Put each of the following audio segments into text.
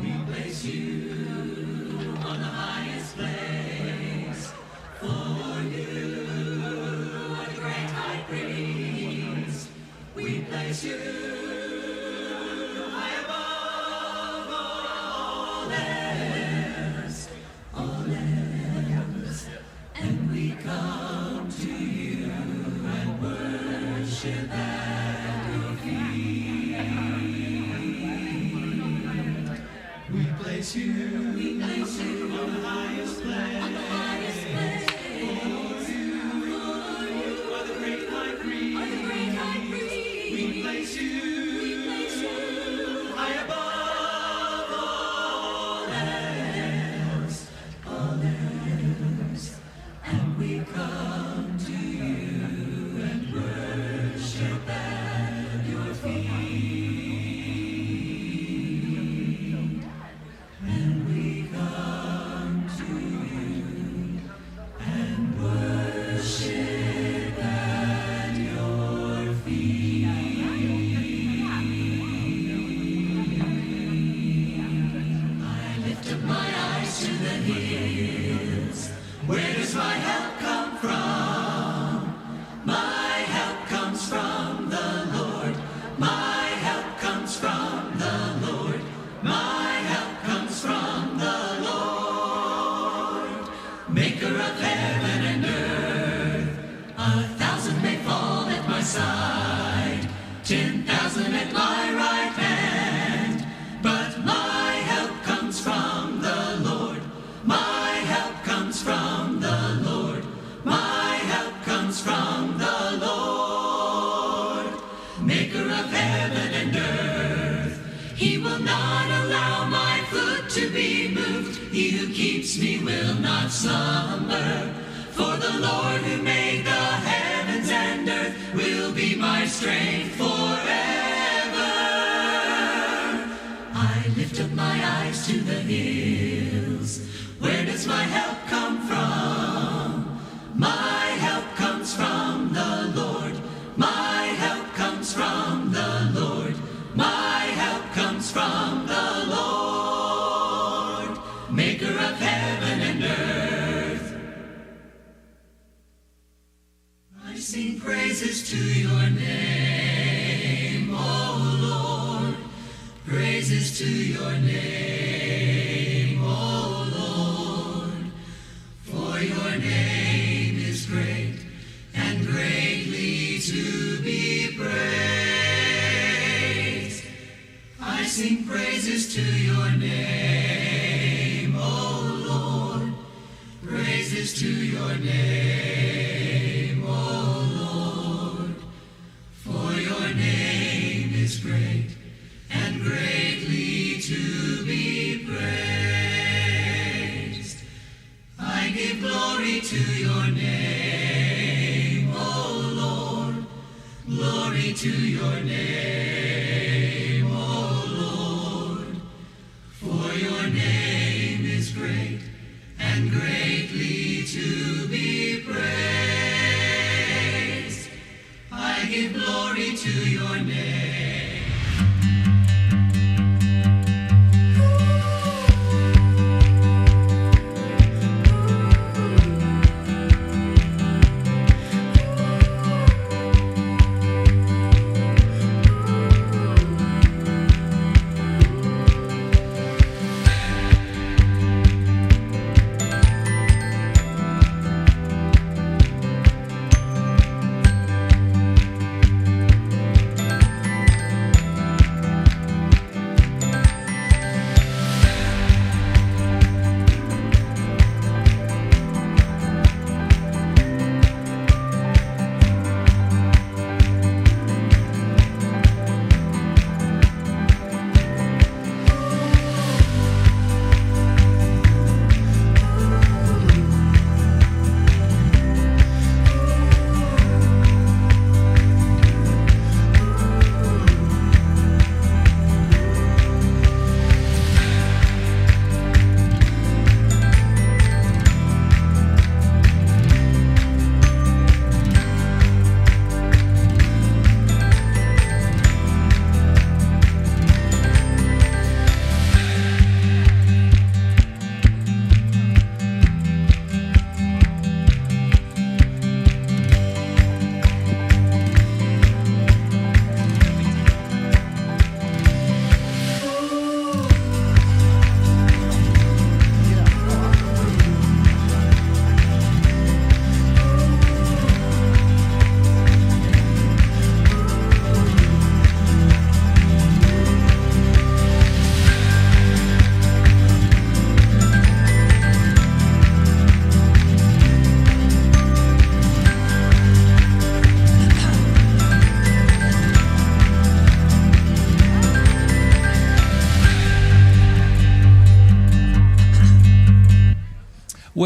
We place you on the highest place. For you are great high priest. We place you. to your name, O Lord. Praises to your name, O Lord. For your name is great and greatly to be praised. I sing praises to your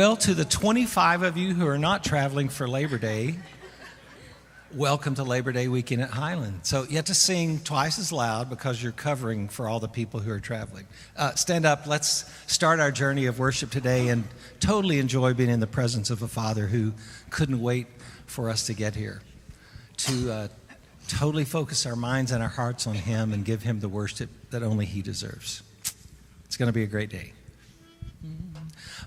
Well, to the 25 of you who are not traveling for Labor Day, welcome to Labor Day weekend at Highland. So you have to sing twice as loud because you're covering for all the people who are traveling. Uh, stand up. Let's start our journey of worship today and totally enjoy being in the presence of a Father who couldn't wait for us to get here. To uh, totally focus our minds and our hearts on Him and give Him the worship that only He deserves. It's going to be a great day.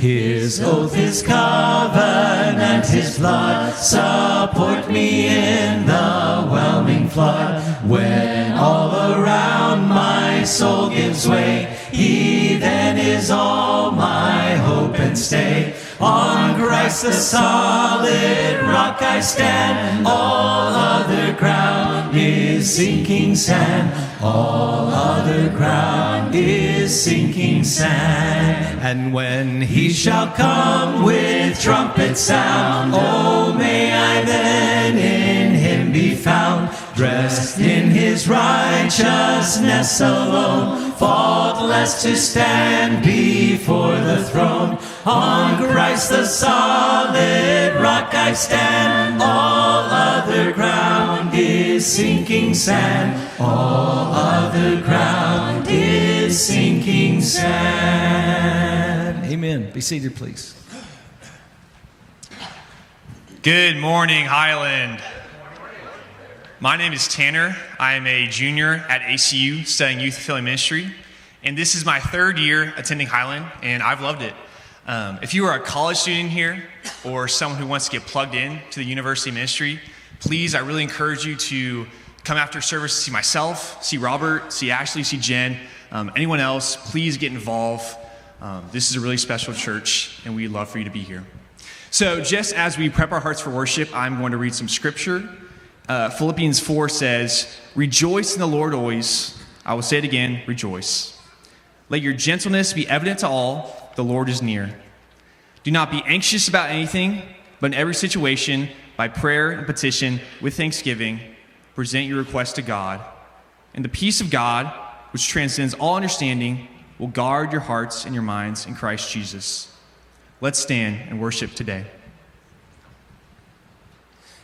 His oath, his covenant, and his blood support me in the whelming flood. When all around my soul gives way, he then is all my hope and stay. On Christ the solid rock I stand. All other ground is sinking sand. All other ground is sinking sand. And when he shall come with trumpet sound, oh, may I then in him be found, dressed in his righteousness alone, faultless to stand before the throne. On Christ the solid rock I stand, all other ground is sinking sand, all other ground is sinking sand. Amen. Be seated, please. Good morning, Highland. My name is Tanner. I am a junior at ACU studying youth affiliate ministry, and this is my third year attending Highland, and I've loved it. Um, if you are a college student here or someone who wants to get plugged in to the university ministry, please, I really encourage you to come after service see myself, see Robert, see Ashley, see Jen, um, anyone else. Please get involved. Um, this is a really special church, and we'd love for you to be here. So, just as we prep our hearts for worship, I'm going to read some scripture. Uh, Philippians 4 says, Rejoice in the Lord always. I will say it again, rejoice. Let your gentleness be evident to all, the Lord is near. Do not be anxious about anything, but in every situation, by prayer and petition, with thanksgiving, present your request to God. And the peace of God, which transcends all understanding, will guard your hearts and your minds in Christ Jesus. Let's stand and worship today.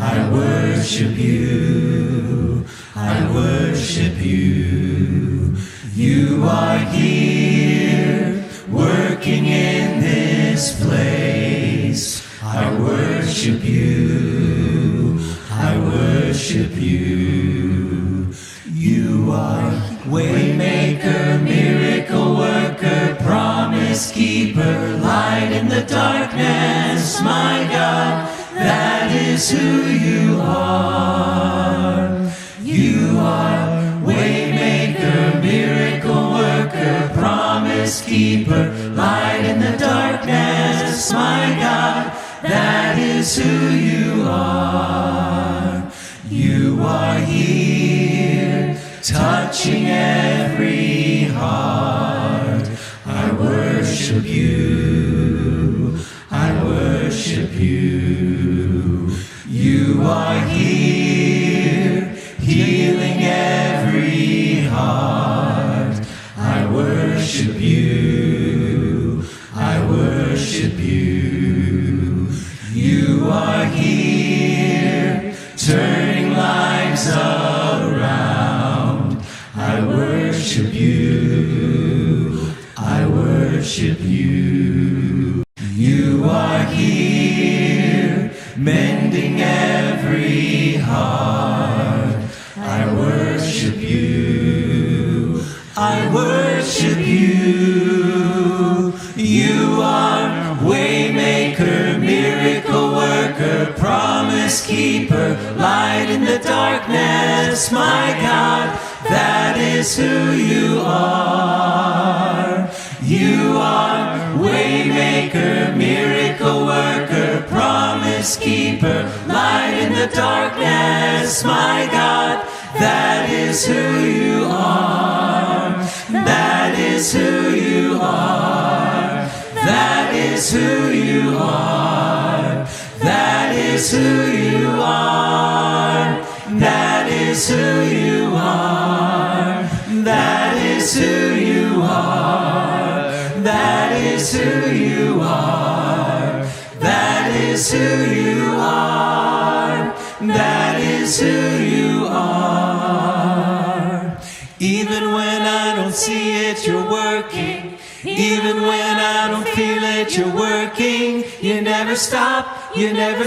I worship you, I worship you. You are here, working in this place. I worship you, I worship you. You are waymaker, miracle worker, promise keeper, light in the darkness, my God. That is who you are. You are waymaker, miracle worker, promise keeper, light in the darkness, my God. That is who you are. You are here, touching every heart. I worship you. I worship you. You are here,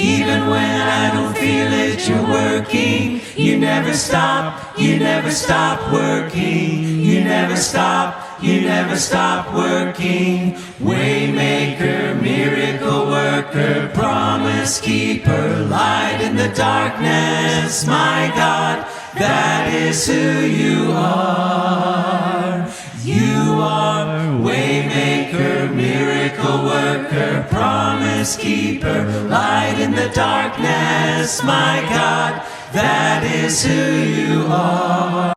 Even when I don't feel it, you're working. You never stop, you never stop working. You never stop, you never stop working. Waymaker, miracle worker, promise keeper, light in the darkness. My God, that is who you are. Promise keeper, light in the darkness. My God, that is who you are.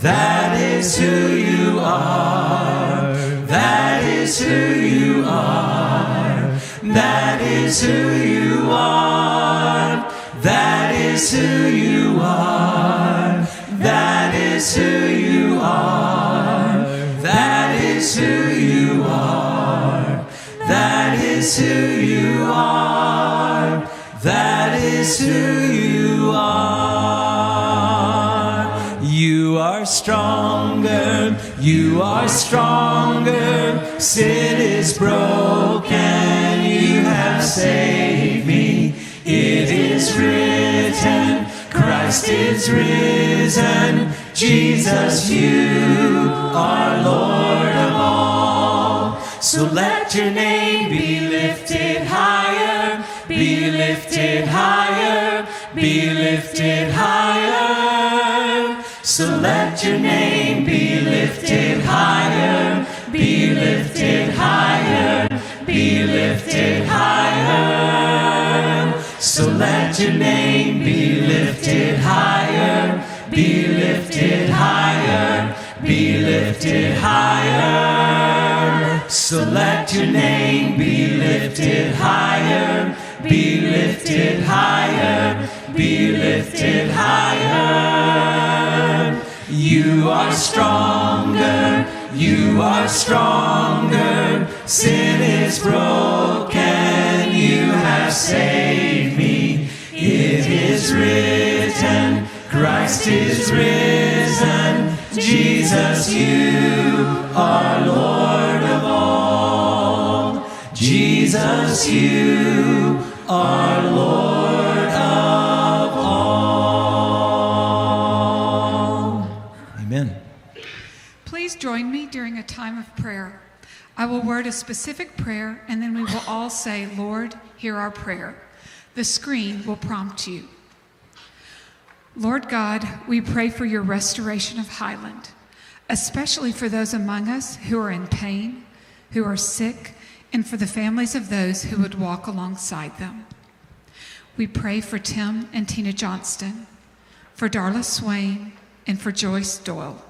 That is who you are. That is who you are. That is who you are. That is who you are. That is who you are. That is who you are. That is who are. That is who you are. You are stronger. You are stronger. Sin is broken. You have saved me. It is written. Christ is risen. Jesus, you are Lord. So let your name be lifted higher, be lifted higher, be lifted higher. So let your name be lifted higher, be lifted higher, be lifted higher. So let your name be lifted higher, be lifted higher, be lifted higher. So let your name be lifted higher, be lifted higher, be lifted higher. You are stronger, you are stronger. Sin is broken, you have saved me. It is written, Christ is risen. Jesus, you are Lord. Jesus, you are Lord of all. Amen. Please join me during a time of prayer. I will word a specific prayer and then we will all say, Lord, hear our prayer. The screen will prompt you. Lord God, we pray for your restoration of Highland, especially for those among us who are in pain, who are sick, and for the families of those who would walk alongside them. We pray for Tim and Tina Johnston, for Darla Swain, and for Joyce Doyle.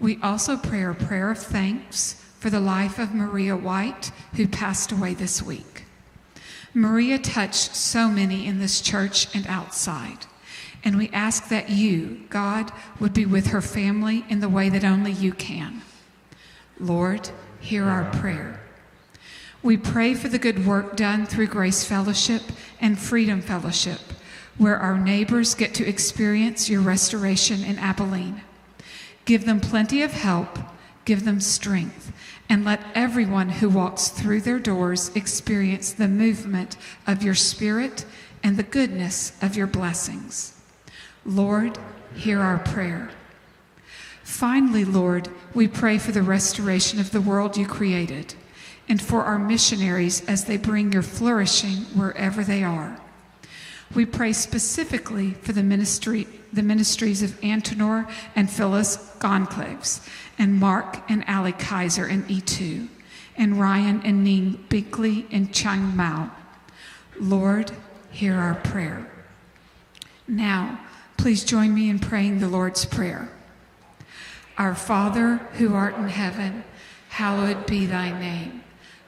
We also pray a prayer of thanks for the life of Maria White, who passed away this week. Maria touched so many in this church and outside, and we ask that you, God, would be with her family in the way that only you can. Lord, hear our prayer. We pray for the good work done through Grace Fellowship and Freedom Fellowship, where our neighbors get to experience your restoration in Abilene. Give them plenty of help, give them strength, and let everyone who walks through their doors experience the movement of your Spirit and the goodness of your blessings. Lord, hear our prayer. Finally, Lord, we pray for the restoration of the world you created and for our missionaries as they bring your flourishing wherever they are. We pray specifically for the ministry, the ministries of Antonor and Phyllis Goncalves, and Mark and Ali Kaiser and E2, and Ryan and Ning Binkley in Chiang Mai. Lord, hear our prayer. Now, please join me in praying the Lord's Prayer. Our Father, who art in heaven, hallowed be thy name.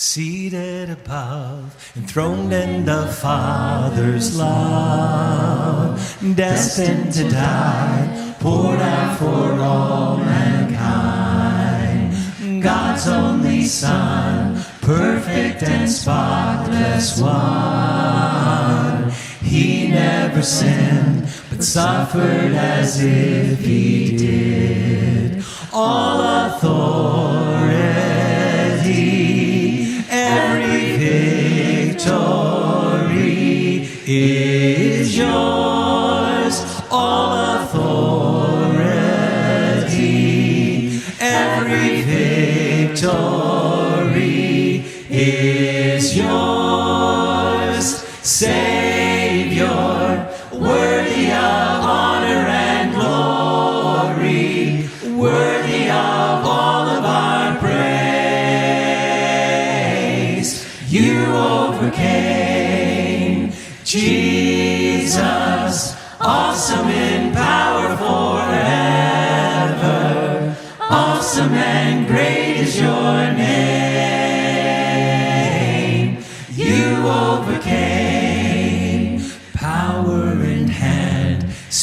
Seated above, enthroned in the Father's love, destined to die, poured out for all mankind. God's only Son, perfect and spotless one. He never sinned, but suffered as if he did. All authority, is yours. All authority,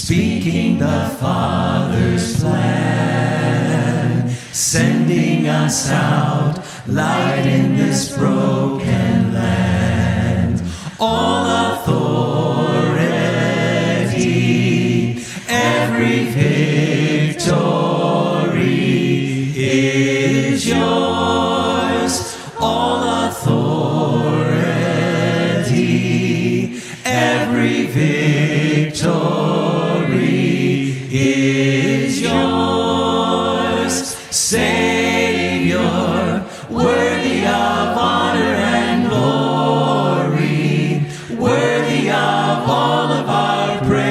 speaking the Father's plan, sending us out, light in this broken worthy of honor and glory, worthy of all of our praise.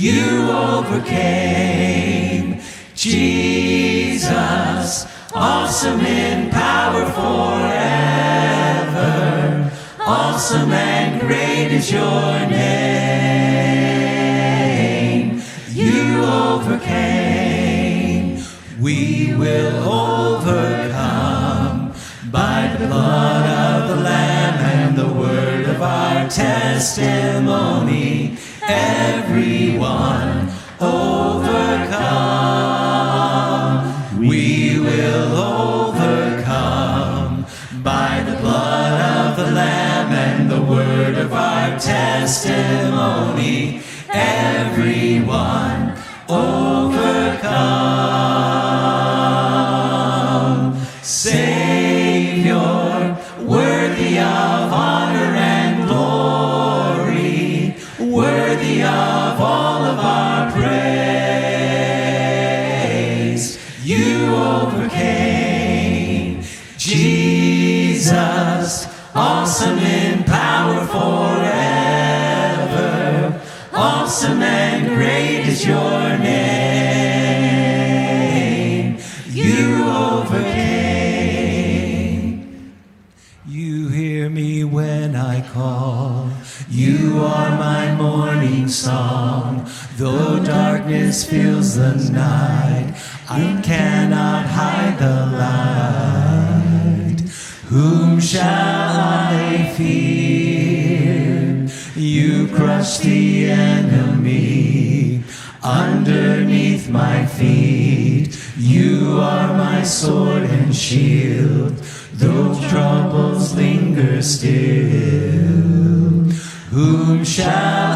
You overcame, Jesus, awesome in power forever. Awesome and great is your name. Will overcome by the blood of the Lamb and the word of our testimony. Everyone overcome. We will overcome by the blood of the Lamb and the word of our testimony. Everyone overcome. The night, I cannot hide the light. Whom shall I fear? You crush the enemy underneath my feet. You are my sword and shield, though troubles linger still. Whom shall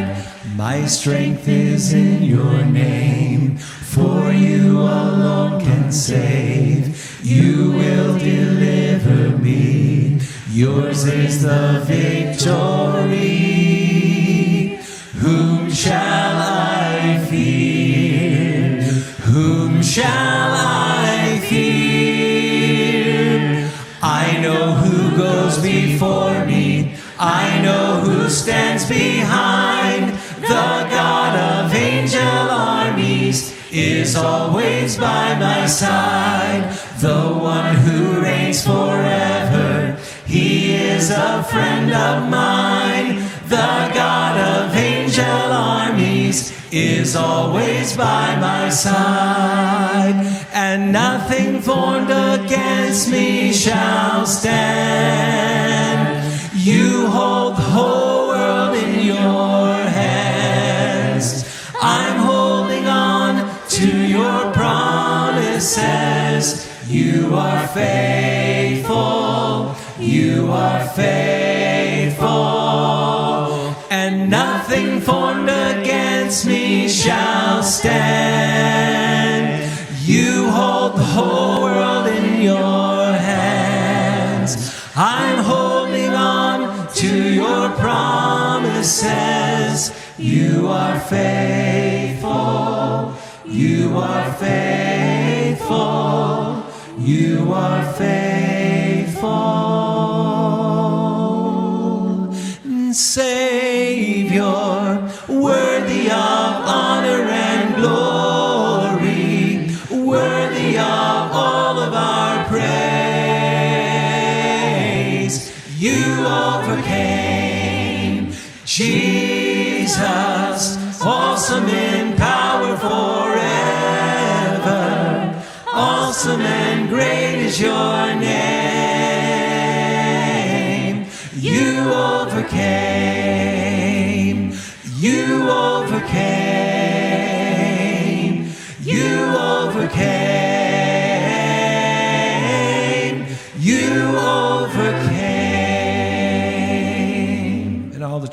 My strength is in your name, for you alone can save. You will deliver me. Yours is the victory. Whom shall I fear? Whom shall I fear? I know who goes before me. I know who stands behind. Is always by my side. The one who reigns forever. He is a friend of mine. The God of angel armies is always by my side. And nothing formed against me shall stand. You hold the whole promises. You are faithful. You are faithful. And nothing formed against me shall stand. You hold the whole world in your hands. I'm holding on to your promises. You are faithful. You are faithful. You are faithful. Savior,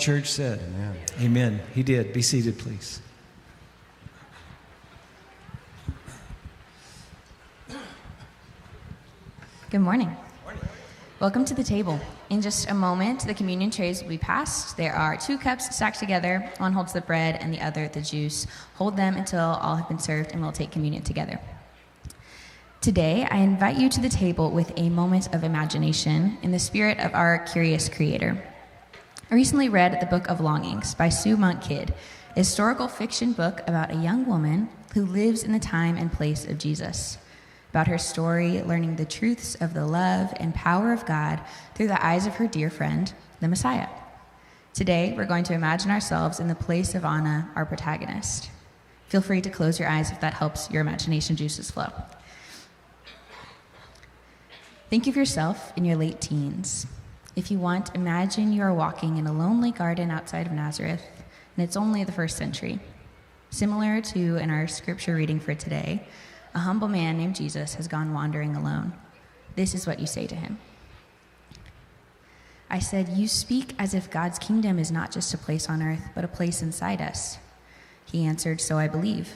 church said, Amen. Amen. He did. Be seated, please. Good morning. Welcome to the table. In just a moment, the communion trays will be passed. There are two cups stacked together. One holds the bread and the other the juice. Hold them until all have been served, and we'll take communion together. Today, I invite you to the table with a moment of imagination in the spirit of our curious creator. I recently read The Book of Longings by Sue Monk Kidd, a historical fiction book about a young woman who lives in the time and place of Jesus about her story, learning the truths of the love and power of God through the eyes of her dear friend, the Messiah. Today, we're going to imagine ourselves in the place of Anna, our protagonist. Feel free to close your eyes if that helps your imagination juices flow. Think of yourself in your late teens. If you want, imagine you are walking in a lonely garden outside of Nazareth, and it's only the first century. Similar to in our scripture reading for today, a humble man named Jesus has gone wandering alone. This is what you say to him I said, You speak as if God's kingdom is not just a place on earth, but a place inside us. He answered, So I believe.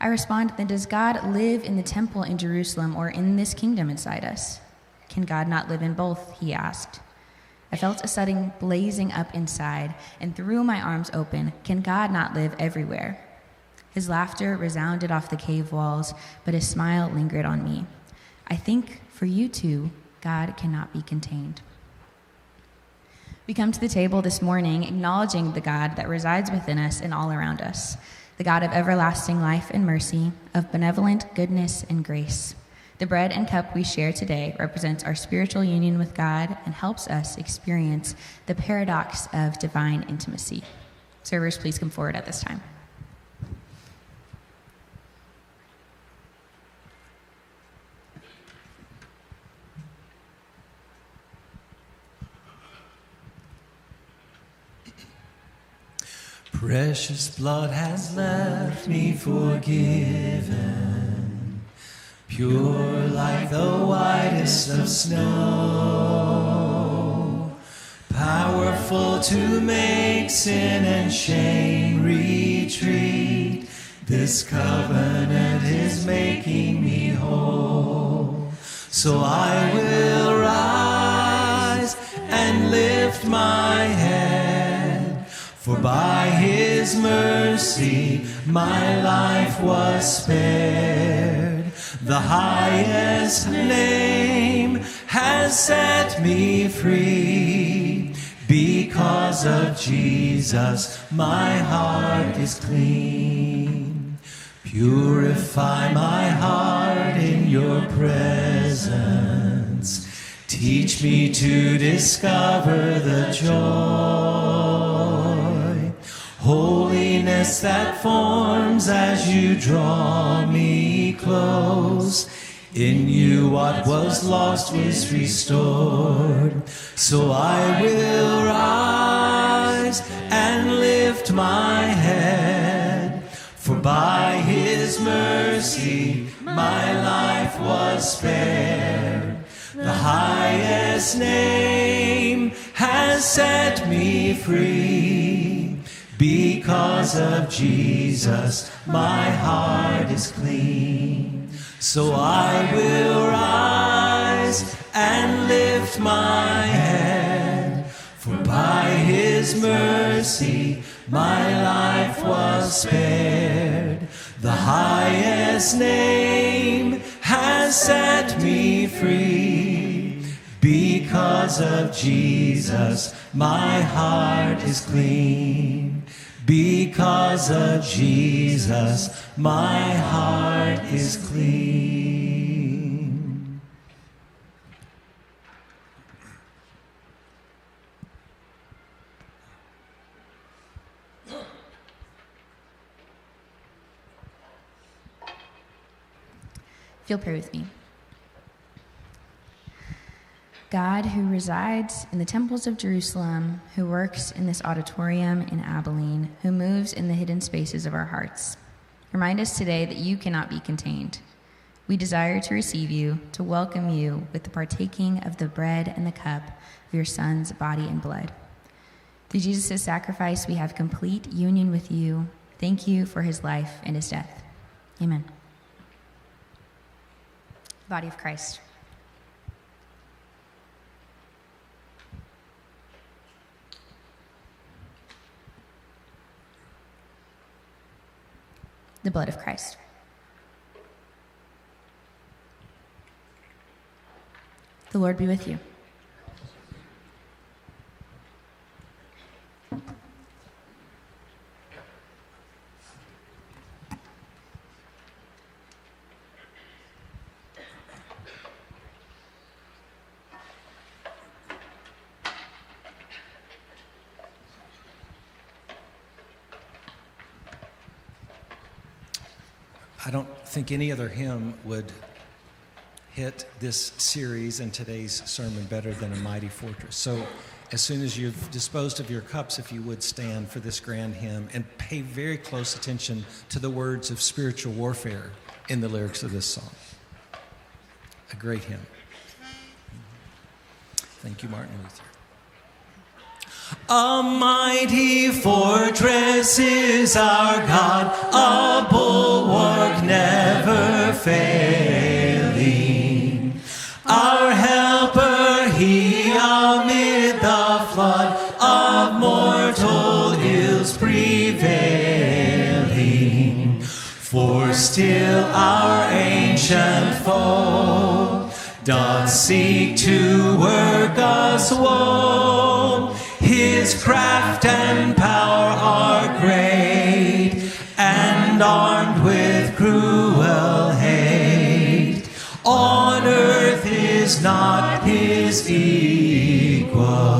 I responded, Then does God live in the temple in Jerusalem or in this kingdom inside us? Can God not live in both? He asked. I felt a sudden blazing up inside and threw my arms open. Can God not live everywhere? His laughter resounded off the cave walls, but his smile lingered on me. I think for you too, God cannot be contained. We come to the table this morning acknowledging the God that resides within us and all around us, the God of everlasting life and mercy, of benevolent goodness and grace. The bread and cup we share today represents our spiritual union with God and helps us experience the paradox of divine intimacy. Servers, please come forward at this time. Precious blood has left me forgiven, pure like the whitest of snow, powerful to make sin and shame retreat. This covenant is making me whole. So I will rise and lift my head. For by his mercy my life was spared. The highest name has set me free. Because of Jesus, my heart is clean. Purify my heart in your presence. Teach me to discover the joy, holiness that forms as you draw me close. In you, what was lost was restored. So I will rise and lift my head. For by his mercy my life was spared. The highest name has set me free. Because of Jesus, my heart is clean. So I will rise and lift my head. For by his mercy my life was spared. The highest name has set me free. Because of Jesus, my heart is clean. Because of Jesus, my heart is clean. Feel you'll with me. God, who resides in the temples of Jerusalem, who works in this auditorium in Abilene, who moves in the hidden spaces of our hearts, remind us today that you cannot be contained. We desire to receive you, to welcome you with the partaking of the bread and the cup of your Son's body and blood. Through Jesus' sacrifice, we have complete union with you. Thank you for his life and his death. Amen. Body of Christ. The blood of Christ. The Lord be with you. I don't think any other hymn would hit this series and today's sermon better than a mighty fortress. So, as soon as you've disposed of your cups, if you would stand for this grand hymn and pay very close attention to the words of spiritual warfare in the lyrics of this song. A great hymn. Thank you, Martin Luther. A mighty fortress is our God, a bulwark never failing. Our helper, he amid the flood of mortal ills prevailing. For still our ancient foe doth seek to work us woe. His craft and power are great, and armed with cruel hate. On earth is not his equal.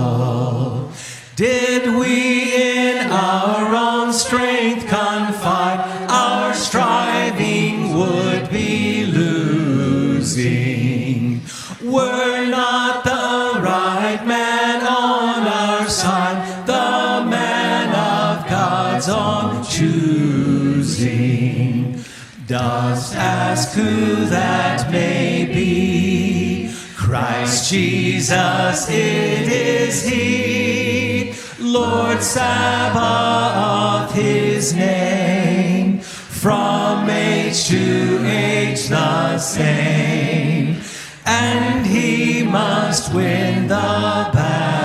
Dost ask who that may be? Christ Jesus, it is He. Lord Sabaoth, His name. From age to age the same. And He must win the battle.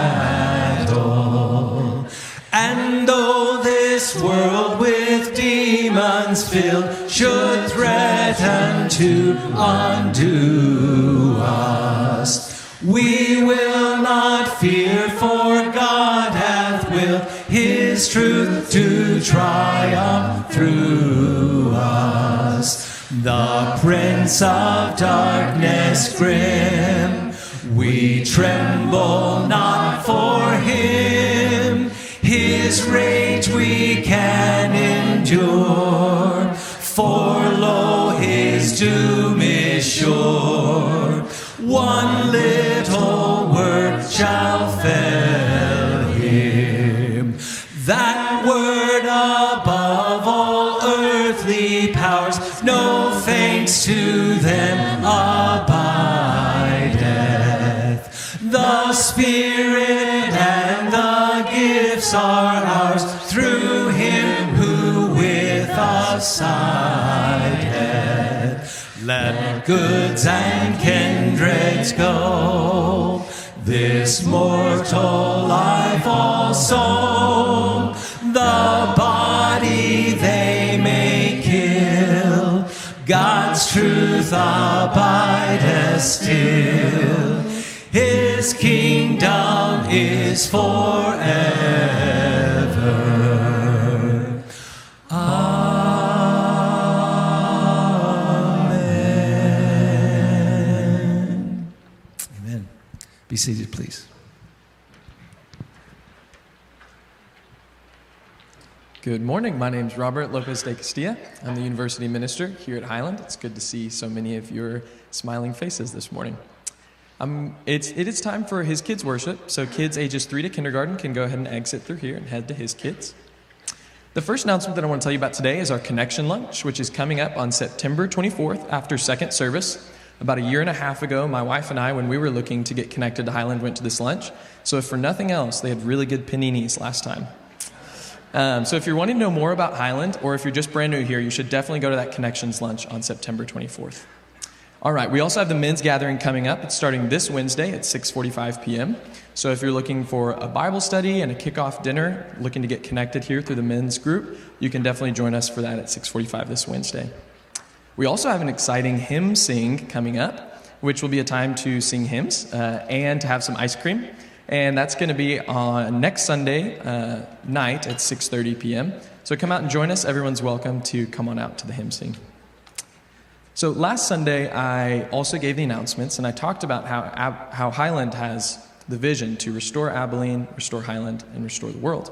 And though this world with demons filled should threaten to undo us, we will not fear, for God hath willed His truth to triumph through us. The Prince of Darkness grim, we tremble not for him. His rage we can endure, for are ours through him who with us sideth. Let goods and kindreds go, this mortal life also. The body they may kill, God's truth abideth still. His kingdom is forever. Amen. Amen. Be seated, please. Good morning. My name is Robert Lopez de Castilla. I'm the university minister here at Highland. It's good to see so many of your smiling faces this morning. Um, it's, it is time for his kids' worship, so kids ages 3 to kindergarten can go ahead and exit through here and head to his kids. The first announcement that I want to tell you about today is our connection lunch, which is coming up on September 24th after second service. About a year and a half ago, my wife and I, when we were looking to get connected to Highland, went to this lunch. So, if for nothing else, they had really good paninis last time. Um, so, if you're wanting to know more about Highland, or if you're just brand new here, you should definitely go to that Connections lunch on September 24th. All right, we also have the men's gathering coming up. It's starting this Wednesday at 6:45 p.m. So if you're looking for a Bible study and a kickoff dinner, looking to get connected here through the men's group, you can definitely join us for that at 6:45 this Wednesday. We also have an exciting hymn sing coming up, which will be a time to sing hymns uh, and to have some ice cream. And that's going to be on next Sunday uh, night at 6:30 p.m. So come out and join us. Everyone's welcome to come on out to the hymn sing. So last Sunday, I also gave the announcements, and I talked about how, how Highland has the vision to restore Abilene, restore Highland, and restore the world.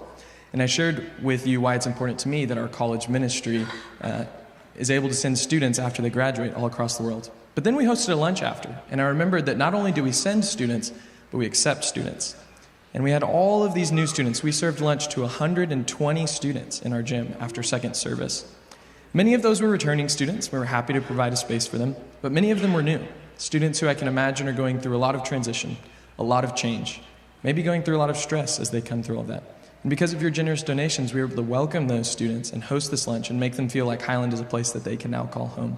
And I shared with you why it's important to me that our college ministry uh, is able to send students after they graduate all across the world. But then we hosted a lunch after, and I remembered that not only do we send students, but we accept students. And we had all of these new students. We served lunch to 120 students in our gym after second service. Many of those were returning students. We were happy to provide a space for them, but many of them were new. Students who I can imagine are going through a lot of transition, a lot of change. maybe going through a lot of stress as they come through all that. And because of your generous donations, we were able to welcome those students and host this lunch and make them feel like Highland is a place that they can now call home.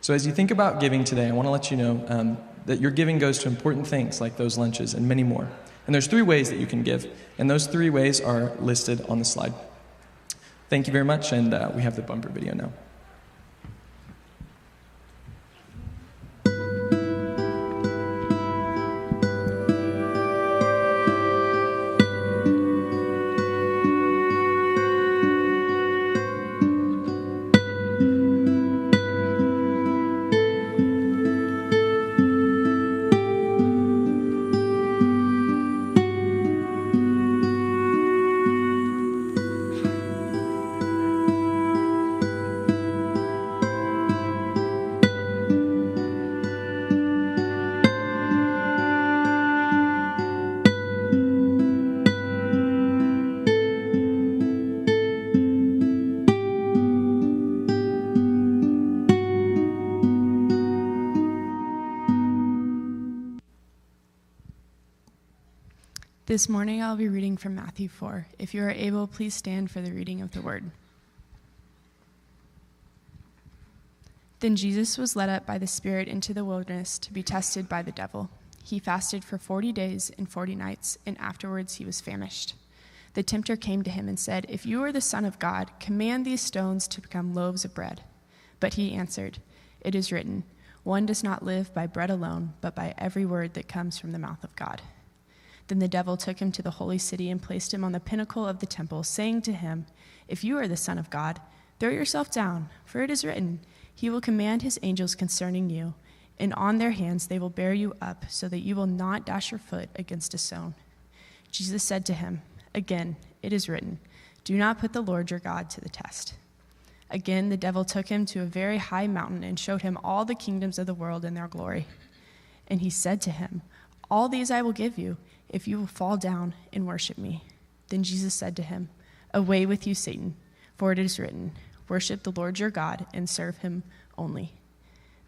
So, as you think about giving today, I want to let you know um, that your giving goes to important things like those lunches and many more. And there's three ways that you can give, and those three ways are listed on the slide. Thank you very much, and uh, we have the bumper video now. This morning I'll be reading from Matthew 4. If you are able, please stand for the reading of the word. Then Jesus was led up by the Spirit into the wilderness to be tested by the devil. He fasted for 40 days and 40 nights, and afterwards he was famished. The tempter came to him and said, If you are the Son of God, command these stones to become loaves of bread. But he answered, It is written, One does not live by bread alone, but by every word that comes from the mouth of God. Then the devil took him to the holy city and placed him on the pinnacle of the temple, saying to him, If you are the Son of God, throw yourself down, for it is written, He will command His angels concerning you, and on their hands they will bear you up, so that you will not dash your foot against a stone. Jesus said to him, Again, it is written, Do not put the Lord your God to the test. Again, the devil took him to a very high mountain and showed him all the kingdoms of the world and their glory. And he said to him, All these I will give you if you will fall down and worship me. Then Jesus said to him, Away with you, Satan, for it is written, Worship the Lord your God and serve him only.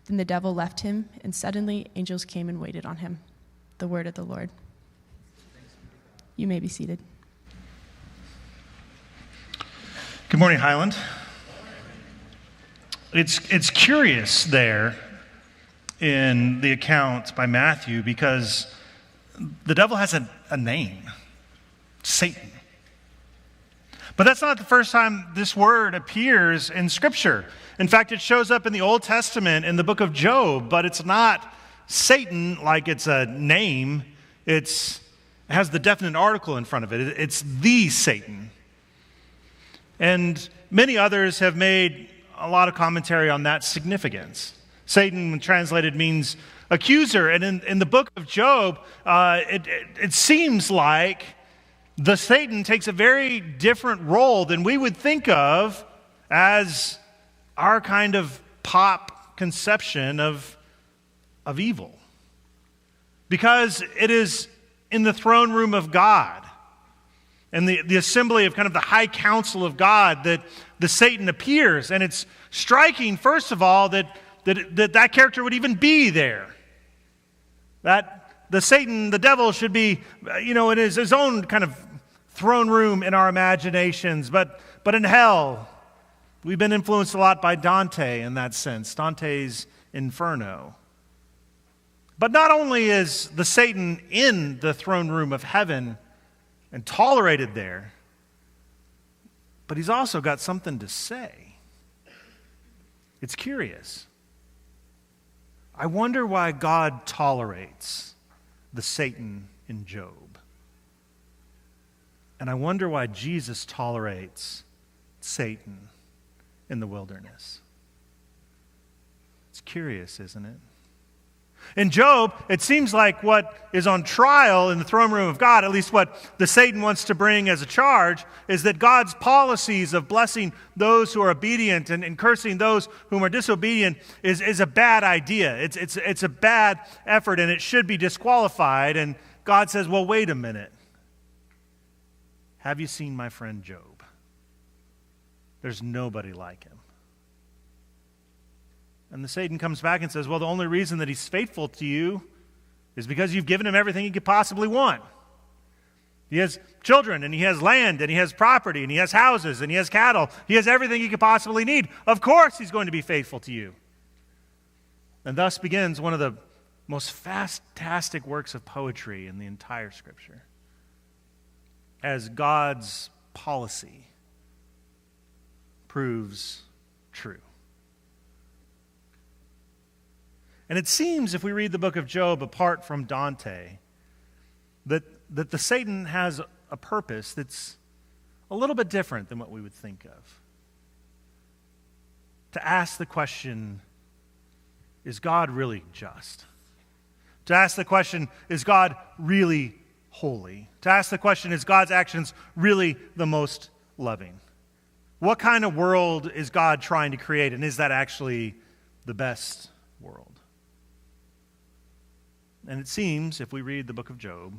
Then the devil left him, and suddenly angels came and waited on him. The word of the Lord. You may be seated. Good morning, Highland. It's, it's curious there in the account by Matthew because the devil has a, a name Satan. But that's not the first time this word appears in Scripture. In fact, it shows up in the Old Testament in the book of Job, but it's not Satan like it's a name. It's, it has the definite article in front of it. It's the Satan. And many others have made a lot of commentary on that significance. Satan, translated, means accuser. And in, in the book of Job, uh, it, it, it seems like the Satan takes a very different role than we would think of as our kind of pop conception of, of evil. Because it is in the throne room of God and the, the assembly of kind of the high council of God that the Satan appears. And it's striking, first of all, that that, that that character would even be there. That the Satan, the devil, should be, you know, in his, his own kind of throne room in our imaginations. But, but in hell, we've been influenced a lot by Dante in that sense, Dante's Inferno. But not only is the Satan in the throne room of heaven and tolerated there, but he's also got something to say. It's curious. I wonder why God tolerates the Satan in Job. And I wonder why Jesus tolerates Satan in the wilderness. It's curious, isn't it? In Job, it seems like what is on trial in the throne room of God, at least what the Satan wants to bring as a charge, is that God's policies of blessing those who are obedient and, and cursing those whom are disobedient is, is a bad idea. It's, it's, it's a bad effort and it should be disqualified. And God says, well, wait a minute. Have you seen my friend Job? There's nobody like him. And the Satan comes back and says, Well, the only reason that he's faithful to you is because you've given him everything he could possibly want. He has children, and he has land, and he has property, and he has houses, and he has cattle. He has everything he could possibly need. Of course, he's going to be faithful to you. And thus begins one of the most fantastic works of poetry in the entire scripture as God's policy proves true. And it seems, if we read the book of Job apart from Dante, that, that the Satan has a purpose that's a little bit different than what we would think of. To ask the question, is God really just? To ask the question, is God really holy? To ask the question, is God's actions really the most loving? What kind of world is God trying to create, and is that actually the best world? And it seems, if we read the book of Job,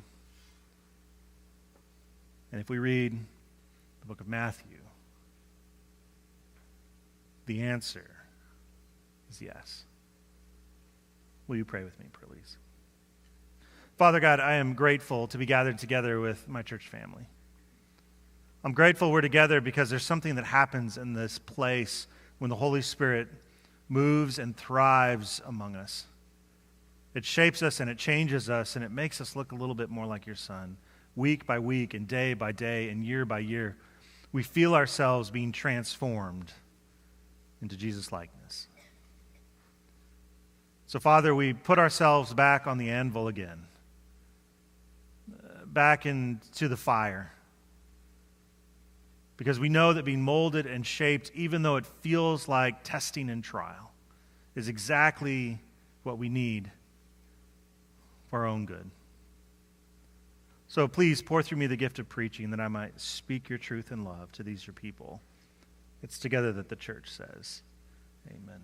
and if we read the book of Matthew, the answer is yes. Will you pray with me, please? Father God, I am grateful to be gathered together with my church family. I'm grateful we're together because there's something that happens in this place when the Holy Spirit moves and thrives among us. It shapes us and it changes us and it makes us look a little bit more like your Son. Week by week and day by day and year by year, we feel ourselves being transformed into Jesus' likeness. So, Father, we put ourselves back on the anvil again, uh, back into the fire. Because we know that being molded and shaped, even though it feels like testing and trial, is exactly what we need for our own good. So please pour through me the gift of preaching that I might speak your truth in love to these your people. It's together that the church says, Amen.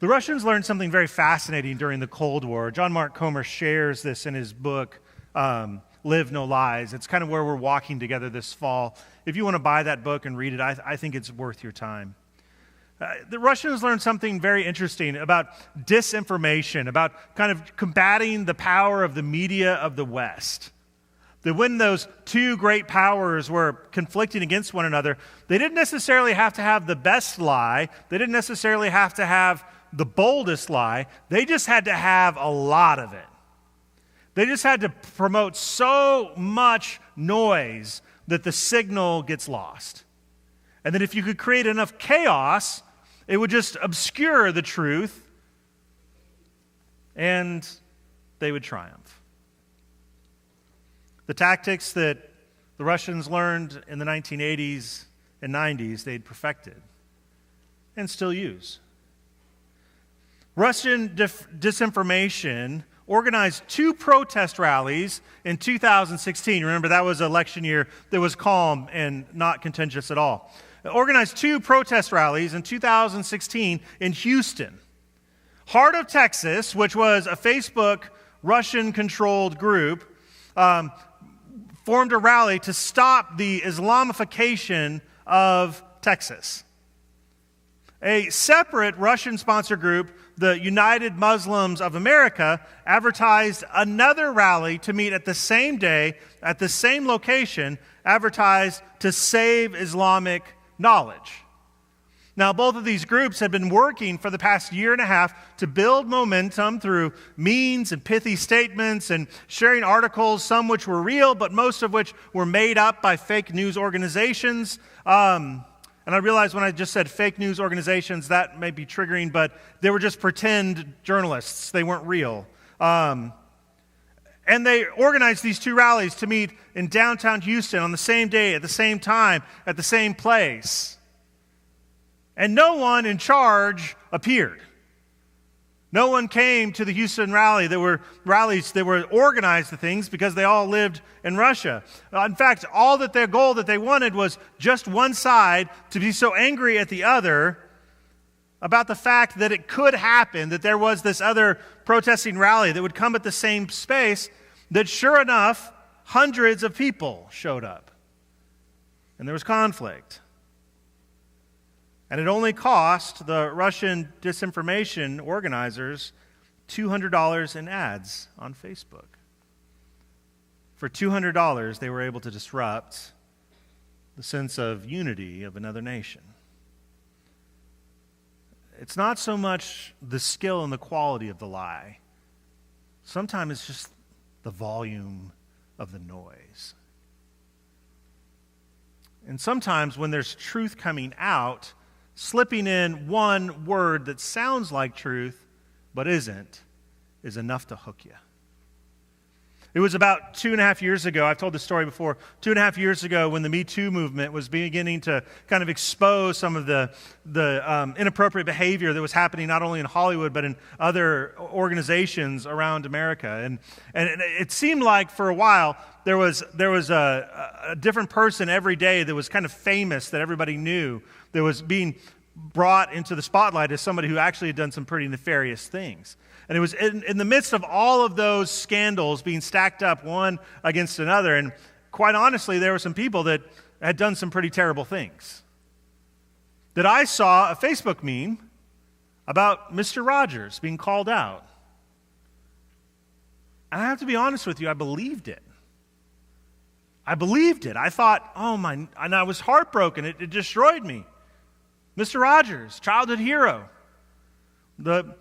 The Russians learned something very fascinating during the Cold War. John Mark Comer shares this in his book, um, Live No Lies. It's kind of where we're walking together this fall. If you want to buy that book and read it, I, I think it's worth your time. Uh, the Russians learned something very interesting about disinformation, about kind of combating the power of the media of the West. That when those two great powers were conflicting against one another, they didn't necessarily have to have the best lie, they didn't necessarily have to have the boldest lie, they just had to have a lot of it. They just had to promote so much noise that the signal gets lost. And that if you could create enough chaos, it would just obscure the truth and they would triumph. The tactics that the Russians learned in the 1980s and 90s, they'd perfected and still use. Russian dif- disinformation organized two protest rallies in 2016. Remember, that was election year that was calm and not contentious at all organized two protest rallies in 2016 in Houston. Heart of Texas, which was a Facebook Russian controlled group, um, formed a rally to stop the Islamification of Texas. A separate Russian sponsored group, the United Muslims of America, advertised another rally to meet at the same day, at the same location, advertised to save Islamic knowledge. Now, both of these groups had been working for the past year and a half to build momentum through memes and pithy statements and sharing articles, some which were real, but most of which were made up by fake news organizations. Um, and I realize when I just said fake news organizations, that may be triggering, but they were just pretend journalists. They weren't real. Um, and they organized these two rallies to meet in downtown Houston on the same day, at the same time, at the same place. And no one in charge appeared. No one came to the Houston rally. There were rallies that were organized to things because they all lived in Russia. Uh, in fact, all that their goal that they wanted was just one side to be so angry at the other about the fact that it could happen, that there was this other protesting rally that would come at the same space, that sure enough, hundreds of people showed up. And there was conflict. And it only cost the Russian disinformation organizers $200 in ads on Facebook. for $200, they were able to disrupt the sense of unity of another nation. It's not so much the skill and the quality of the lie, sometimes it's just the volume of the noise. And sometimes when there's truth coming out, slipping in one word that sounds like truth but isn't is enough to hook you. It was about two and a half years ago, I've told this story before, two and a half years ago when the Me Too movement was beginning to kind of expose some of the, the um, inappropriate behavior that was happening not only in Hollywood but in other organizations around America. And, and it seemed like for a while there was, there was a, a different person every day that was kind of famous that everybody knew that was being brought into the spotlight as somebody who actually had done some pretty nefarious things. And it was in, in, the midst of all of those scandals being stacked up one against another. And quite honestly, there were some people that had done some pretty terrible things. That I saw a Facebook meme about Mr. Rogers being called out. And I have to be honest with you, I believed it. I believed it. I thought, oh my, and I was heartbroken. It, it destroyed me. Mr. Rogers, childhood hero. The,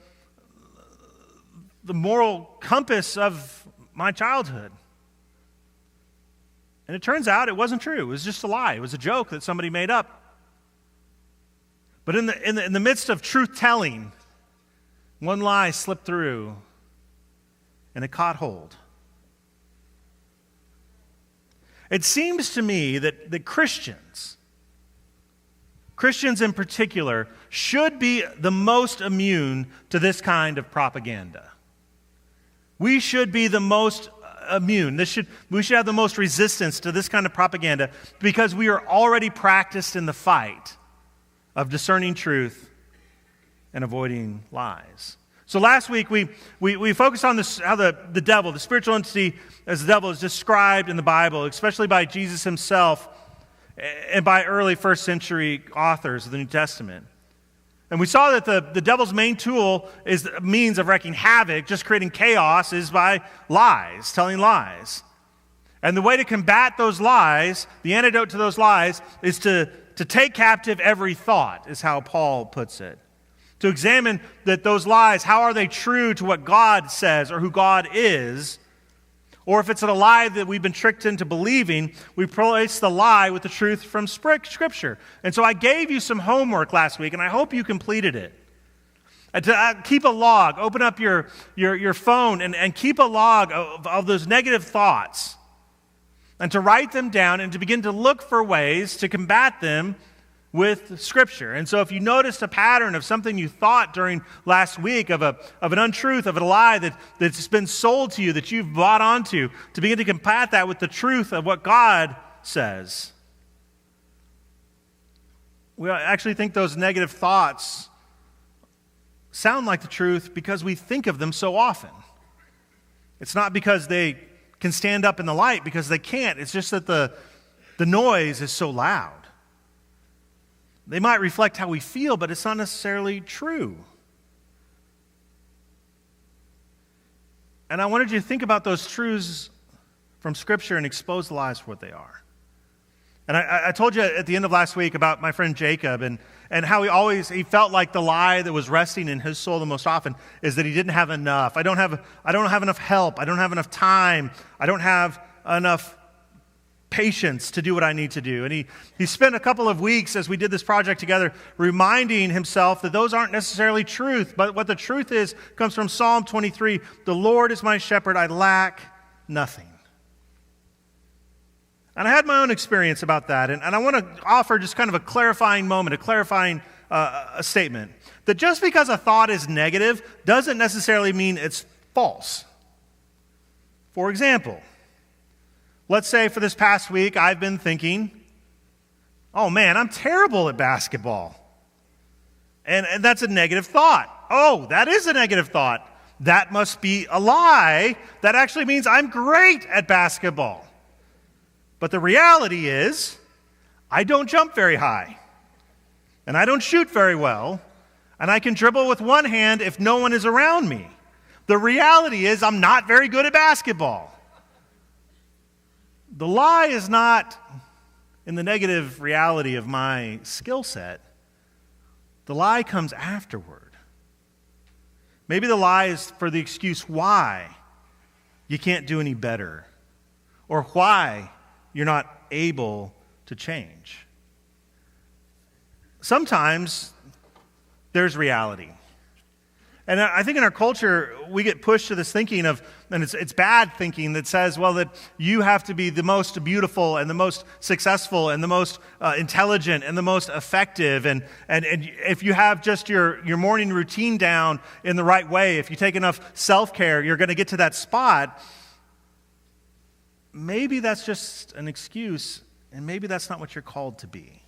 the moral compass of my childhood. And it turns out it wasn't true. It was just a lie. It was a joke that somebody made up. But in the, in the, in the midst of truth telling, one lie slipped through and it caught hold. It seems to me that, that Christians, Christians in particular, should be the most immune to this kind of propaganda. We should be the most immune. This should, we should have the most resistance to this kind of propaganda because we are already practiced in the fight of discerning truth and avoiding lies. So last week we, we, we focused on this, how the, the devil, the spiritual entity as the devil, is described in the Bible, especially by Jesus himself and by early first century authors of the New Testament. And we saw that the, the devil's main tool is means of wreaking havoc, just creating chaos, is by lies, telling lies. And the way to combat those lies, the antidote to those lies, is to, to take captive every thought, is how Paul puts it. To examine that those lies, how are they true to what God says or who God is? Or if it's a lie that we've been tricked into believing, we place the lie with the truth from Scripture. And so I gave you some homework last week, and I hope you completed it. And to uh, keep a log, open up your, your, your phone and, and keep a log of, of those negative thoughts, and to write them down and to begin to look for ways to combat them with Scripture. And so, if you noticed a pattern of something you thought during last week, of, a, of an untruth, of a lie that, that's been sold to you, that you've bought onto, to begin to combat that with the truth of what God says. We actually think those negative thoughts sound like the truth because we think of them so often. It's not because they can stand up in the light, because they can't. It's just that the, the noise is so loud. They might reflect how we feel, but it's not necessarily true. And I wanted you to think about those truths from Scripture and expose the lies for what they are. And I, I, told you at the end of last week about my friend Jacob and, and how he always he felt like the lie that was resting in his soul the most often is that he didn't have enough. I don't have, I don't have enough help. I don't have enough time. I don't have enough patience to do what I need to do. And he, he spent a couple of weeks as we did this project together reminding himself that those aren't necessarily truth, but what the truth is comes from Psalm 23 The Lord is my shepherd, I lack nothing. And I had my own experience about that, and, and I want to offer just kind of a clarifying moment, a clarifying uh, a statement. That just because a thought is negative doesn't necessarily mean it's false. For example, Let's say for this past week, I've been thinking, oh man, I'm terrible at basketball. And, and that's a negative thought. Oh, that is a negative thought. That must be a lie. That actually means I'm great at basketball. But the reality is, I don't jump very high. And I don't shoot very well. And I can dribble with one hand if no one is around me. The reality is, I'm not very good at basketball. The lie is not in the negative reality of my skill set, the lie comes afterward. Maybe the lie is for the excuse why you can't do any better or why you're not able to change. Sometimes there's reality. And I think in our culture, we get pushed to this thinking of, and it's, it's bad thinking that says, well, that you have to be the most beautiful and the most successful and the most uh, intelligent and the most effective. And, and, and if you have just your, your morning routine down in the right way, if you take enough self care, you're going to get to that spot. Maybe that's just an excuse, and maybe that's not what you're called to be.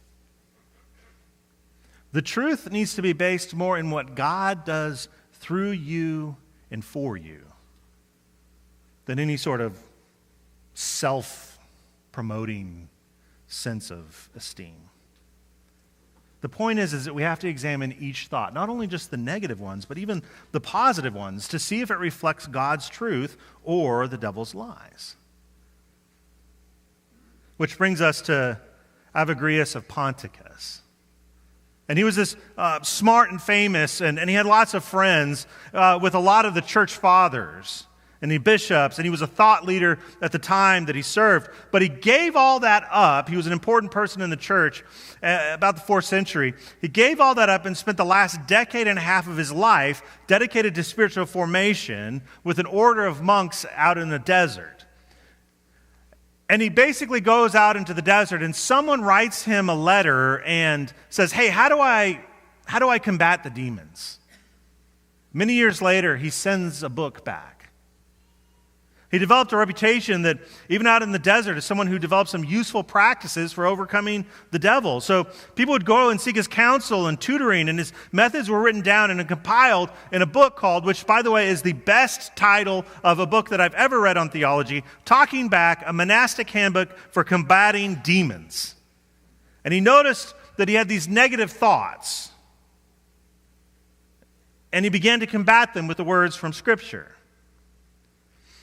The truth needs to be based more in what God does through you and for you than any sort of self promoting sense of esteem. The point is, is that we have to examine each thought, not only just the negative ones, but even the positive ones, to see if it reflects God's truth or the devil's lies. Which brings us to Evagrius of Ponticus. And he was this uh, smart and famous, and, and he had lots of friends uh, with a lot of the church fathers and the bishops, and he was a thought leader at the time that he served. But he gave all that up. He was an important person in the church uh, about the fourth century. He gave all that up and spent the last decade and a half of his life dedicated to spiritual formation with an order of monks out in the desert. And he basically goes out into the desert, and someone writes him a letter and says, Hey, how do I, how do I combat the demons? Many years later, he sends a book back. He developed a reputation that, even out in the desert, as someone who developed some useful practices for overcoming the devil. So people would go and seek his counsel and tutoring, and his methods were written down and compiled in a book called, which, by the way, is the best title of a book that I've ever read on theology Talking Back, a monastic handbook for combating demons. And he noticed that he had these negative thoughts, and he began to combat them with the words from Scripture.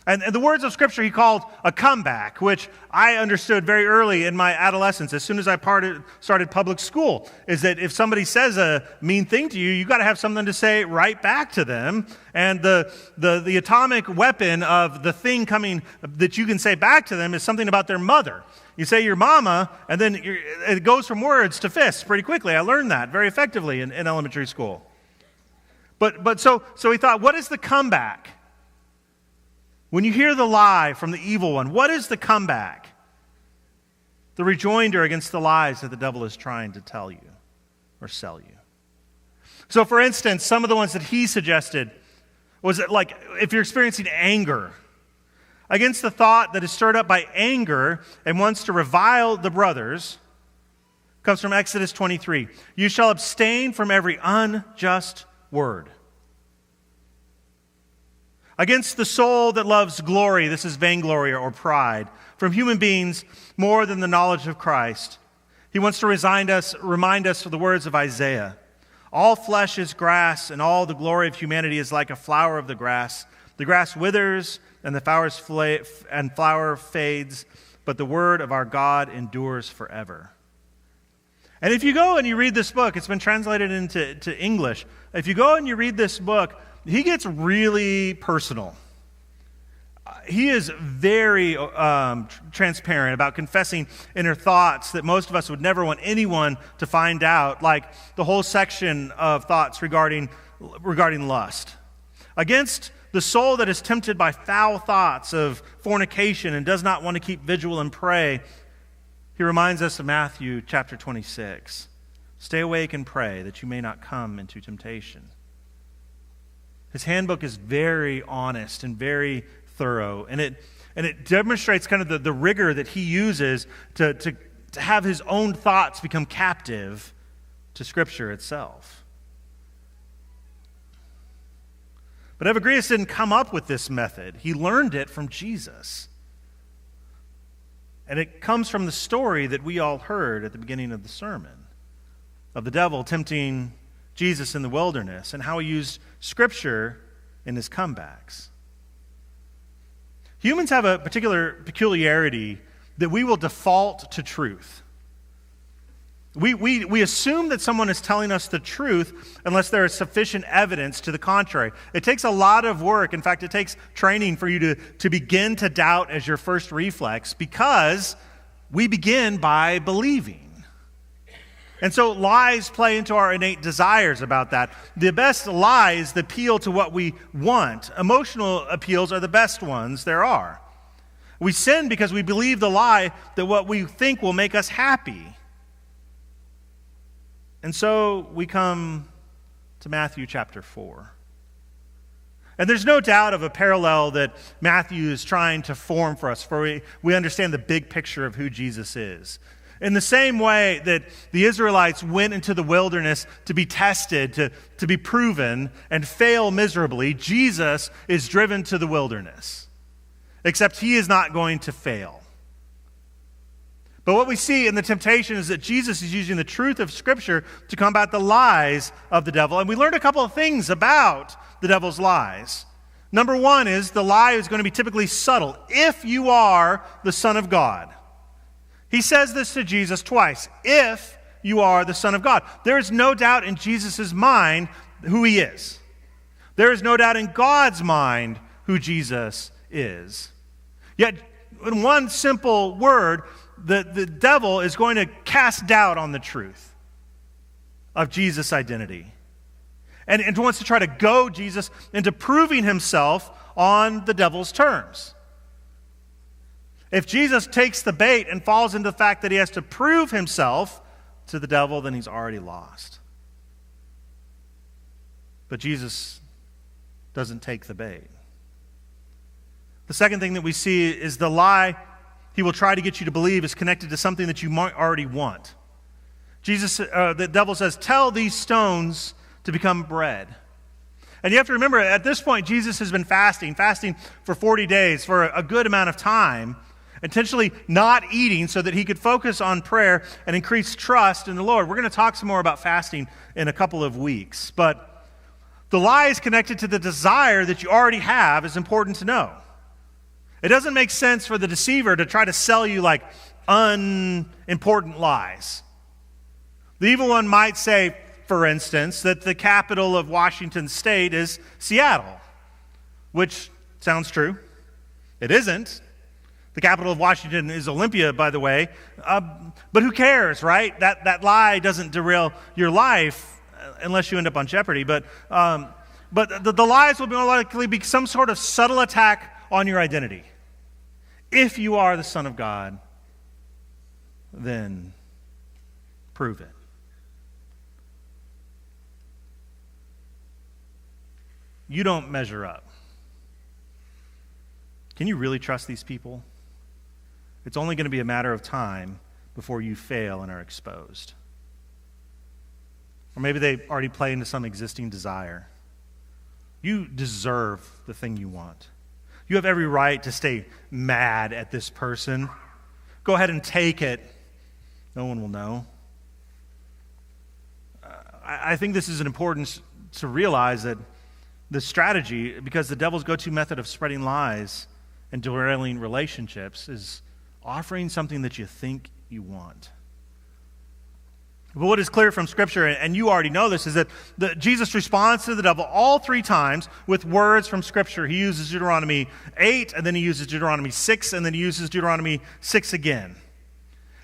And, the words of Scripture he called a comeback, which I understood very early in my adolescence, as soon as I parted, started public school, is that if somebody says a mean thing to you, you got to have something to say right back to them. And the, the, the atomic weapon of the thing coming that you can say back to them is something about their mother. You say your mama, and then it goes from words to fists pretty quickly. I learned that very effectively in, in elementary school. But, but so, so he thought, what is the comeback? When you hear the lie from the evil one, what is the comeback? The rejoinder against the lies that the devil is trying to tell you or sell you. So, for instance, some of the ones that he suggested was that, like, if you're experiencing anger, against the thought that is stirred up by anger and wants to revile the brothers, comes from Exodus 23. You shall abstain from every unjust word. Against the soul that loves glory, this is vainglory or pride, from human beings more than the knowledge of Christ. He wants to remind us, remind us of the words of Isaiah. All flesh is grass, and all the glory of humanity is like a flower of the grass. The grass withers, and the flowers fla- and flower fades, but the word of our God endures forever. And if you go and you read this book, it's been translated into to English. If you go and you read this book, he gets really personal. He is very um, transparent about confessing inner thoughts that most of us would never want anyone to find out, like the whole section of thoughts regarding, regarding lust. Against the soul that is tempted by foul thoughts of fornication and does not want to keep vigil and pray, he reminds us of Matthew chapter 26. Stay awake and pray that you may not come into temptation. His handbook is very honest and very thorough, and it, and it demonstrates kind of the, the rigor that he uses to, to, to have his own thoughts become captive to Scripture itself. But Evagrius didn't come up with this method, he learned it from Jesus. And it comes from the story that we all heard at the beginning of the sermon of the devil tempting Jesus in the wilderness and how he used Scripture in his comebacks. Humans have a particular peculiarity that we will default to truth. We, we, we assume that someone is telling us the truth unless there is sufficient evidence to the contrary. It takes a lot of work. In fact, it takes training for you to, to begin to doubt as your first reflex because we begin by believing. And so lies play into our innate desires about that. The best lies appeal to what we want. Emotional appeals are the best ones there are. We sin because we believe the lie that what we think will make us happy. And so we come to Matthew chapter 4. And there's no doubt of a parallel that Matthew is trying to form for us, for we, we understand the big picture of who Jesus is. In the same way that the Israelites went into the wilderness to be tested, to, to be proven, and fail miserably, Jesus is driven to the wilderness. Except he is not going to fail. But what we see in the temptation is that Jesus is using the truth of Scripture to combat the lies of the devil. And we learned a couple of things about the devil's lies. Number one is the lie is going to be typically subtle. If you are the Son of God. He says this to Jesus twice if you are the Son of God. There is no doubt in Jesus' mind who he is. There is no doubt in God's mind who Jesus is. Yet, in one simple word, the, the devil is going to cast doubt on the truth of Jesus' identity. And, and wants to try to go Jesus into proving himself on the devil's terms. If Jesus takes the bait and falls into the fact that he has to prove himself to the devil, then he's already lost. But Jesus doesn't take the bait. The second thing that we see is the lie he will try to get you to believe is connected to something that you might already want. Jesus, uh, the devil says, Tell these stones to become bread. And you have to remember, at this point, Jesus has been fasting, fasting for 40 days, for a good amount of time intentionally not eating so that he could focus on prayer and increase trust in the Lord. We're going to talk some more about fasting in a couple of weeks, but the lie is connected to the desire that you already have is important to know. It doesn't make sense for the deceiver to try to sell you like unimportant lies. The evil one might say, for instance, that the capital of Washington state is Seattle, which sounds true. It isn't. The capital of Washington is Olympia, by the way. Uh, but who cares, right? That, that lie doesn't derail your life uh, unless you end up on Jeopardy. But, um, but the, the lies will more likely be some sort of subtle attack on your identity. If you are the Son of God, then prove it. You don't measure up. Can you really trust these people? It's only going to be a matter of time before you fail and are exposed. Or maybe they already play into some existing desire. You deserve the thing you want. You have every right to stay mad at this person. Go ahead and take it. No one will know. Uh, I think this is an importance to realize that the strategy, because the devil's go to method of spreading lies and derailing relationships, is offering something that you think you want. But what is clear from Scripture, and you already know this, is that the, Jesus responds to the devil all three times with words from Scripture. He uses Deuteronomy 8, and then he uses Deuteronomy 6, and then he uses Deuteronomy 6 again.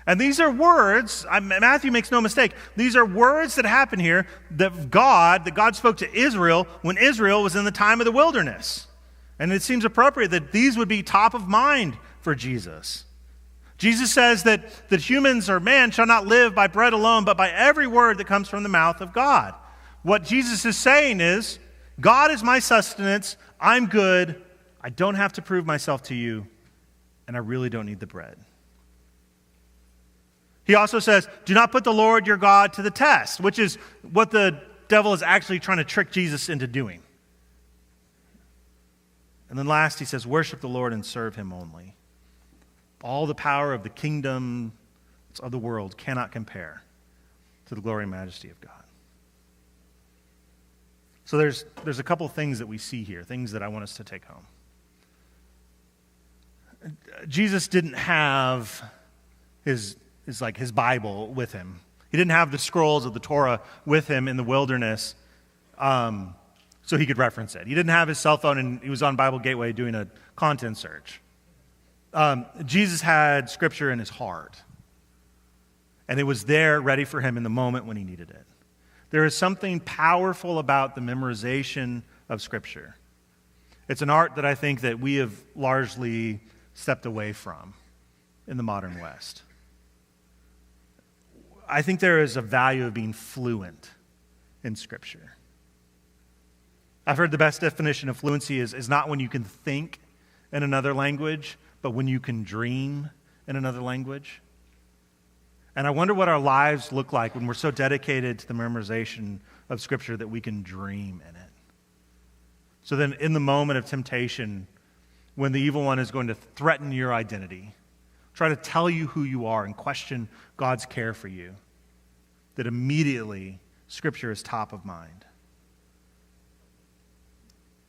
And these are words, Matthew makes no mistake, these are words that happen here that God, that God spoke to Israel when Israel was in the time of the wilderness. And it seems appropriate that these would be top of mind for Jesus. Jesus says that, that humans or man shall not live by bread alone, but by every word that comes from the mouth of God. What Jesus is saying is, God is my sustenance. I'm good. I don't have to prove myself to you, and I really don't need the bread. He also says, Do not put the Lord your God to the test, which is what the devil is actually trying to trick Jesus into doing. And then last, he says, Worship the Lord and serve him only. All the power of the kingdom of the world cannot compare to the glory and majesty of God. So there's, there's a couple things that we see here, things that I want us to take home. Jesus didn't have his, his like his Bible with him. He didn't have the scrolls of the Torah with him in the wilderness, um, so he could reference it. He didn't have his cell phone, and he was on Bible Gateway doing a content search. Um, Jesus had Scripture in his heart, and it was there, ready for him in the moment when he needed it. There is something powerful about the memorization of Scripture. It's an art that I think that we have largely stepped away from in the modern West. I think there is a value of being fluent in Scripture. I've heard the best definition of fluency is, is not when you can think in another language, but when you can dream in another language. And I wonder what our lives look like when we're so dedicated to the memorization of Scripture that we can dream in it. So then, in the moment of temptation, when the evil one is going to threaten your identity, try to tell you who you are and question God's care for you, that immediately Scripture is top of mind.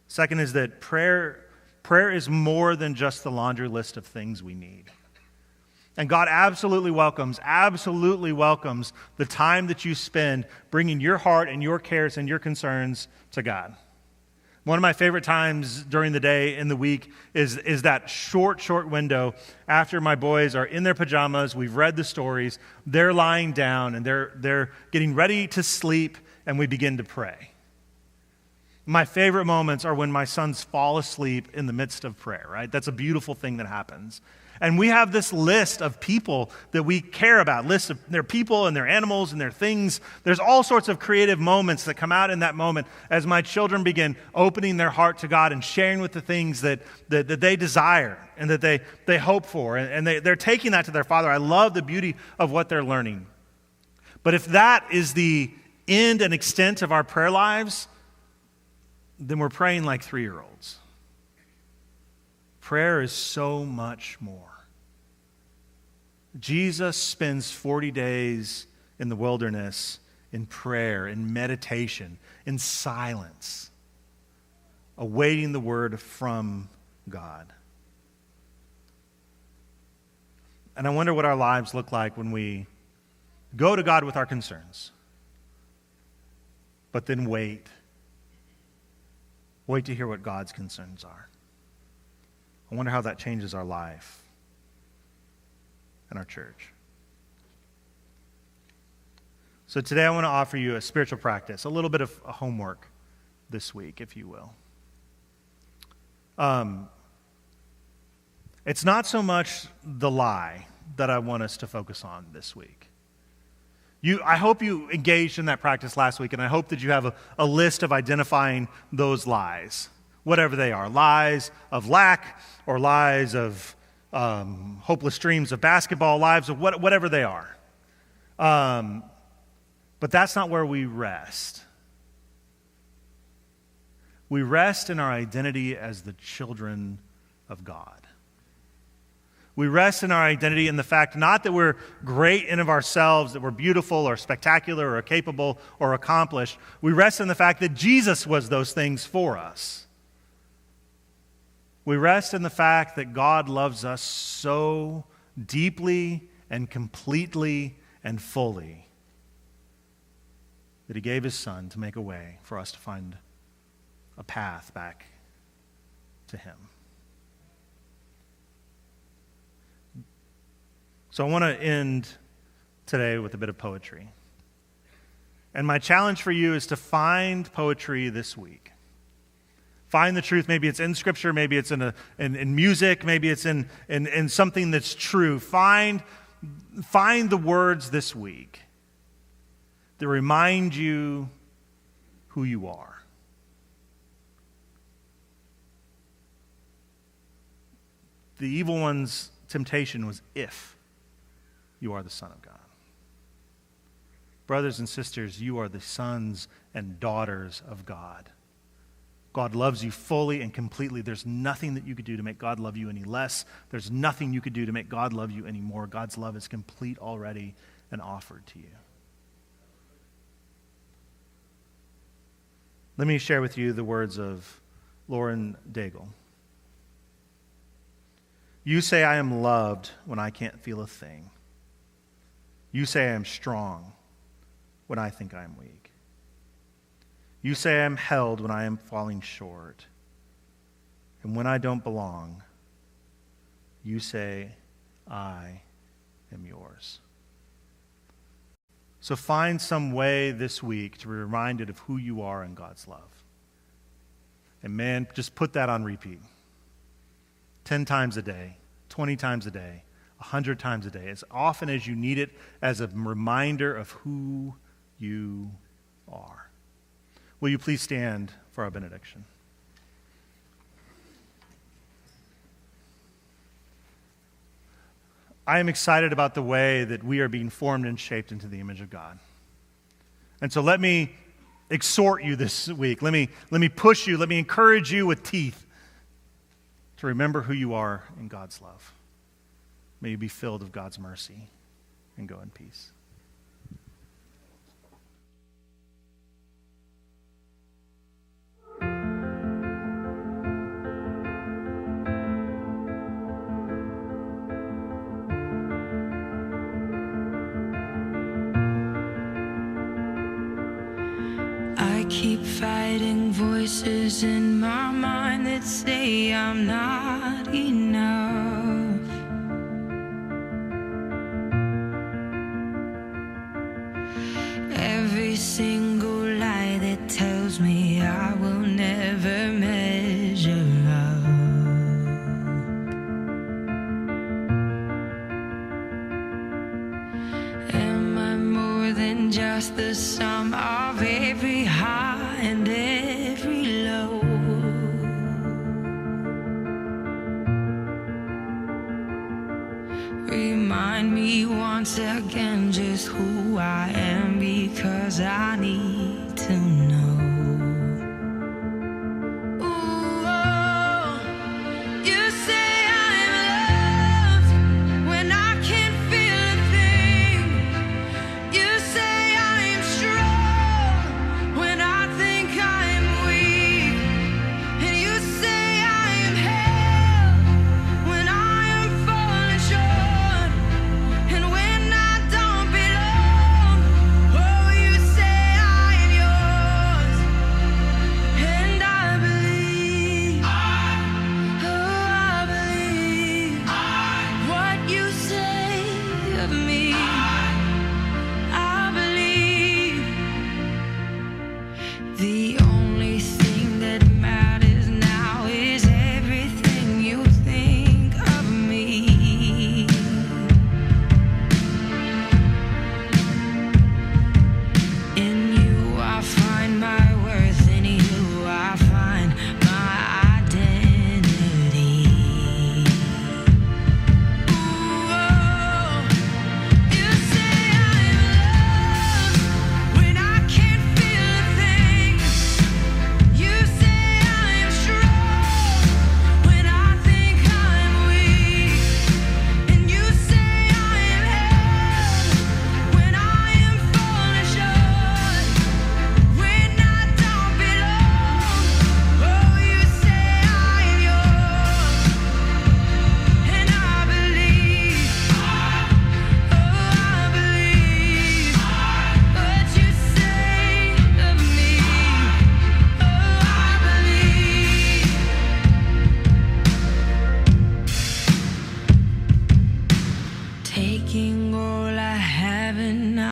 Second is that prayer, prayer is more than just the laundry list of things we need. And God absolutely welcomes, absolutely welcomes the time that you spend bringing your heart and your cares and your concerns to God. One of my favorite times during the day in the week is, is that short, short window after my boys are in their pajamas, we've read the stories, they're lying down and they're, they're getting ready to sleep, and we begin to pray. My favorite moments are when my sons fall asleep in the midst of prayer, right? That's a beautiful thing that happens. And we have this list of people that we care about, lists of their people and their animals and their things. There's all sorts of creative moments that come out in that moment as my children begin opening their heart to God and sharing with the things that, that, that they desire and that they, they hope for. And, and they, they're taking that to their father. I love the beauty of what they're learning. But if that is the end and extent of our prayer lives, then we're praying like three year olds. Prayer is so much more. Jesus spends 40 days in the wilderness in prayer, in meditation, in silence, awaiting the word from God. And I wonder what our lives look like when we go to God with our concerns, but then wait. Wait to hear what God's concerns are. I wonder how that changes our life and our church. So today I want to offer you a spiritual practice, a little bit of homework this week, if you will. Um, it's not so much the lie that I want us to focus on this week. You, I hope you engaged in that practice last week, and I hope that you have a, a list of identifying those lies, whatever they are lies of lack or lies of um, hopeless dreams of basketball, lives of what, whatever they are. Um, but that's not where we rest. We rest in our identity as the children of God. We rest in our identity in the fact not that we're great in of ourselves, that we're beautiful or spectacular or capable or accomplished. We rest in the fact that Jesus was those things for us. We rest in the fact that God loves us so deeply and completely and fully that he gave his son to make a way for us to find a path back to him. So I want to end today with a bit of poetry. And my challenge for you is to find poetry this week. Find the truth. Maybe it's in Scripture, maybe it's in, a, in, in music, maybe it's in, in, in something that's true. Find, find the words this week that remind you who you are. The evil one's temptation was if you are the Son of God. Brothers and sisters, you are the sons and daughters of God. God loves you fully and completely. There's nothing that you could do to make God love you any less. There's nothing you could do to make God love you any more. God's love is complete already and offered to you. Let me share with you the words of Lauren Daigle. You say I am loved when I can't feel a thing. You say I am strong when I think I am weak. You say I am held when I am falling short. And when I don't belong, you say, I am yours. So find some way this week to be reminded of who you are in God's love. And man, just put that on repeat 10 times a day, 20 times a day, 100 times a day, as often as you need it as a reminder of who you are. Will you please stand for our benediction? I am excited about the way that we are being formed and shaped into the image of God. And so let me exhort you this week. Let me, let me push you. Let me encourage you with teeth to remember who you are in God's love. May you be filled of God's mercy and go in peace. I keep fighting voices in my mind that say I'm not enough. I